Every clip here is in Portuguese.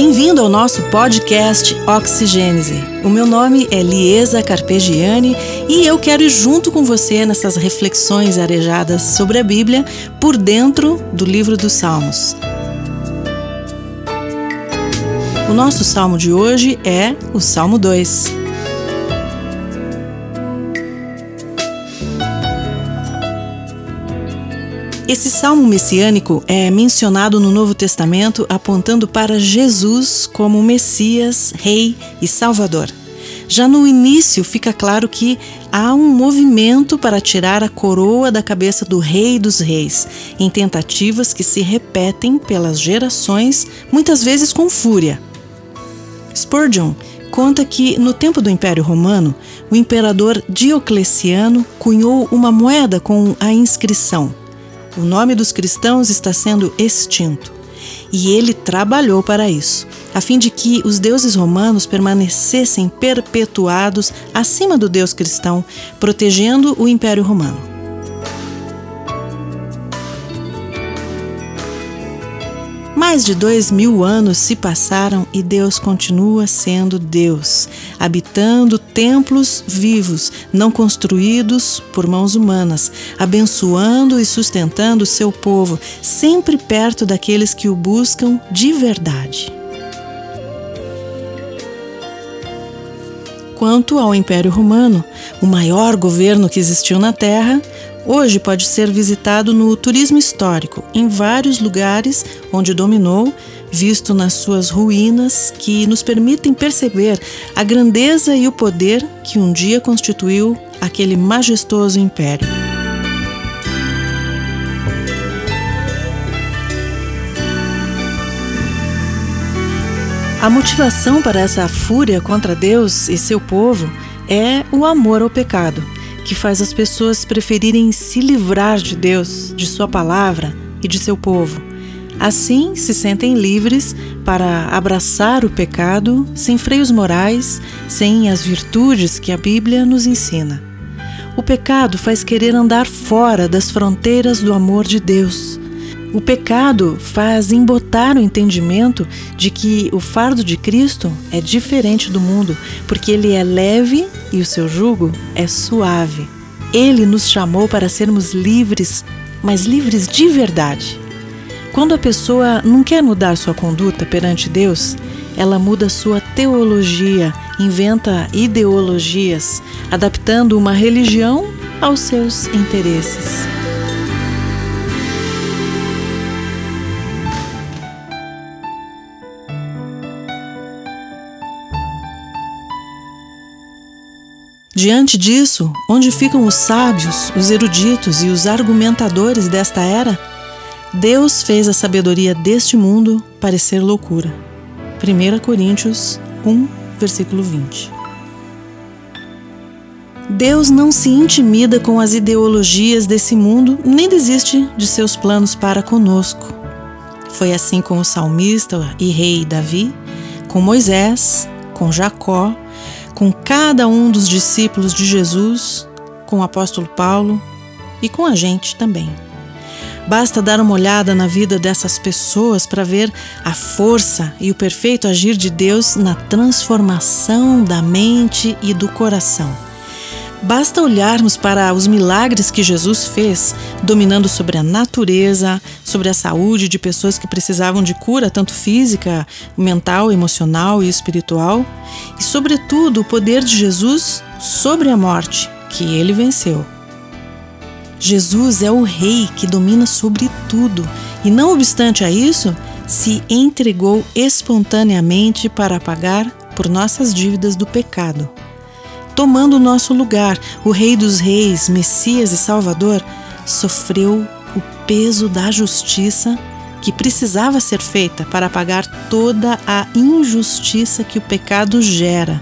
Bem-vindo ao nosso podcast Oxigênese. O meu nome é Liesa Carpegiani e eu quero ir junto com você nessas reflexões arejadas sobre a Bíblia por dentro do livro dos Salmos. O nosso salmo de hoje é o Salmo 2. Esse salmo messiânico é mencionado no Novo Testamento apontando para Jesus como Messias, Rei e Salvador. Já no início fica claro que há um movimento para tirar a coroa da cabeça do Rei dos Reis, em tentativas que se repetem pelas gerações, muitas vezes com fúria. Spurgeon conta que, no tempo do Império Romano, o imperador Diocleciano cunhou uma moeda com a inscrição o nome dos cristãos está sendo extinto. E ele trabalhou para isso, a fim de que os deuses romanos permanecessem perpetuados acima do Deus cristão, protegendo o Império Romano. Mais de dois mil anos se passaram e Deus continua sendo Deus, habitando templos vivos, não construídos por mãos humanas, abençoando e sustentando seu povo, sempre perto daqueles que o buscam de verdade. Quanto ao Império Romano, o maior governo que existiu na Terra, Hoje pode ser visitado no turismo histórico, em vários lugares onde dominou, visto nas suas ruínas que nos permitem perceber a grandeza e o poder que um dia constituiu aquele majestoso império. A motivação para essa fúria contra Deus e seu povo é o amor ao pecado que faz as pessoas preferirem se livrar de Deus, de Sua palavra e de seu povo. Assim, se sentem livres para abraçar o pecado sem freios morais, sem as virtudes que a Bíblia nos ensina. O pecado faz querer andar fora das fronteiras do amor de Deus. O pecado faz embotar o entendimento de que o fardo de Cristo é diferente do mundo, porque ele é leve e o seu jugo é suave. Ele nos chamou para sermos livres, mas livres de verdade. Quando a pessoa não quer mudar sua conduta perante Deus, ela muda sua teologia, inventa ideologias, adaptando uma religião aos seus interesses. Diante disso, onde ficam os sábios, os eruditos e os argumentadores desta era? Deus fez a sabedoria deste mundo parecer loucura. 1 Coríntios 1, versículo 20. Deus não se intimida com as ideologias desse mundo, nem desiste de seus planos para conosco. Foi assim com o salmista e rei Davi, com Moisés, com Jacó, com cada um dos discípulos de Jesus, com o apóstolo Paulo e com a gente também. Basta dar uma olhada na vida dessas pessoas para ver a força e o perfeito agir de Deus na transformação da mente e do coração. Basta olharmos para os milagres que Jesus fez, dominando sobre a natureza, sobre a saúde de pessoas que precisavam de cura, tanto física, mental, emocional e espiritual, e, sobretudo, o poder de Jesus sobre a morte, que ele venceu. Jesus é o Rei que domina sobre tudo e, não obstante a isso, se entregou espontaneamente para pagar por nossas dívidas do pecado tomando o nosso lugar, o Rei dos Reis, Messias e Salvador, sofreu o peso da justiça que precisava ser feita para pagar toda a injustiça que o pecado gera.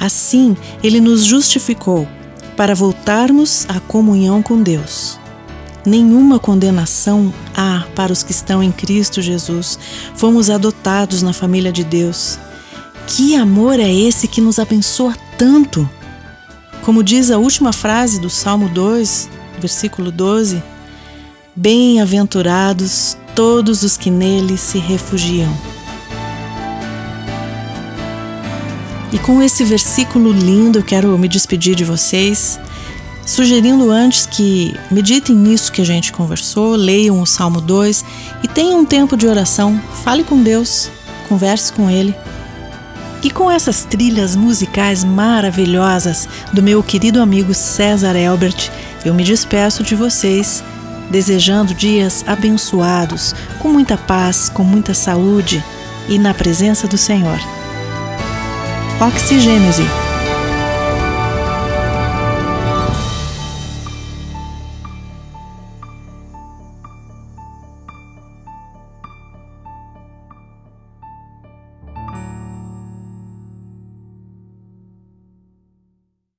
Assim, ele nos justificou para voltarmos à comunhão com Deus. Nenhuma condenação há para os que estão em Cristo Jesus. Fomos adotados na família de Deus. Que amor é esse que nos abençoa tanto? Como diz a última frase do Salmo 2, versículo 12: Bem-aventurados todos os que nele se refugiam. E com esse versículo lindo, eu quero me despedir de vocês, sugerindo antes que meditem nisso que a gente conversou, leiam o Salmo 2 e tenham um tempo de oração. Fale com Deus, converse com Ele. E com essas trilhas musicais maravilhosas do meu querido amigo César Elbert, eu me despeço de vocês, desejando dias abençoados, com muita paz, com muita saúde e na presença do Senhor. Oxigênese